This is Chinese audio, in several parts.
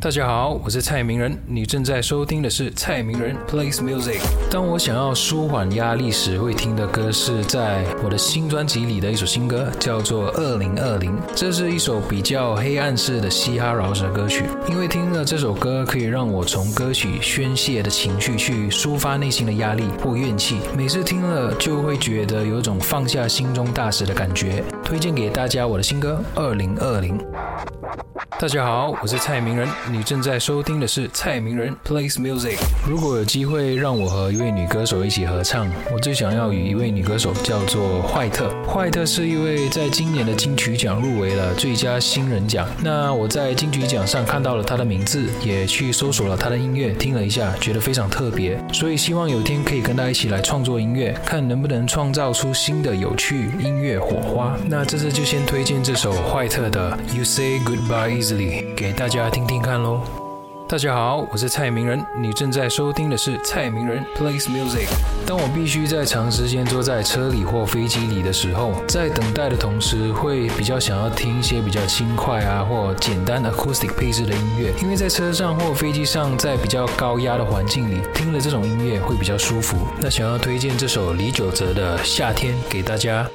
大家好，我是蔡明仁，你正在收听的是蔡明仁 plays music。当我想要舒缓压力时，会听的歌是在我的新专辑里的一首新歌，叫做《二零二零》。这是一首比较黑暗式的嘻哈饶舌歌曲，因为听了这首歌可以让我从歌曲宣泄的情绪去抒发内心的压力或怨气，每次听了就会觉得有种放下心中大石的感觉。推荐给大家我的新歌《二零二零》。大家好，我是蔡明仁，你正在收听的是蔡明仁 plays music。如果有机会让我和一位女歌手一起合唱，我最想要与一位女歌手叫做坏特。坏特是一位在今年的金曲奖入围了最佳新人奖。那我在金曲奖上看到了她的名字，也去搜索了她的音乐，听了一下，觉得非常特别，所以希望有天可以跟她一起来创作音乐，看能不能创造出新的有趣音乐火花。那这次就先推荐这首坏特的 You Say Goodbye。这里给大家听听看喽。大家好，我是蔡明仁，你正在收听的是蔡明仁 plays music。当我必须在长时间坐在车里或飞机里的时候，在等待的同时，会比较想要听一些比较轻快啊或简单 acoustic 配置的音乐，因为在车上或飞机上，在比较高压的环境里，听了这种音乐会比较舒服。那想要推荐这首李玖哲的《夏天》给大家。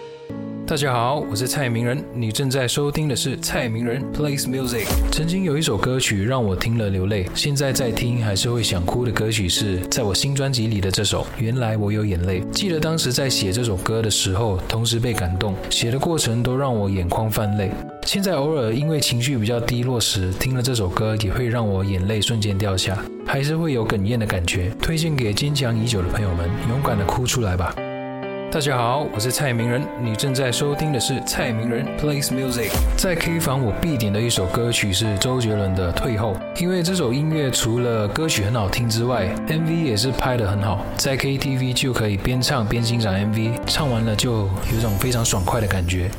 大家好，我是蔡明仁，你正在收听的是蔡明仁 plays music。曾经有一首歌曲让我听了流泪，现在在听还是会想哭的歌曲是在我新专辑里的这首《原来我有眼泪》。记得当时在写这首歌的时候，同时被感动，写的过程都让我眼眶泛泪。现在偶尔因为情绪比较低落时，听了这首歌也会让我眼泪瞬间掉下，还是会有哽咽的感觉。推荐给坚强已久的朋友们，勇敢的哭出来吧。大家好，我是蔡明仁，你正在收听的是蔡明仁 plays music。在 K 房我必点的一首歌曲是周杰伦的《退后》，因为这首音乐除了歌曲很好听之外，MV 也是拍得很好，在 KTV 就可以边唱边欣赏 MV，唱完了就有种非常爽快的感觉。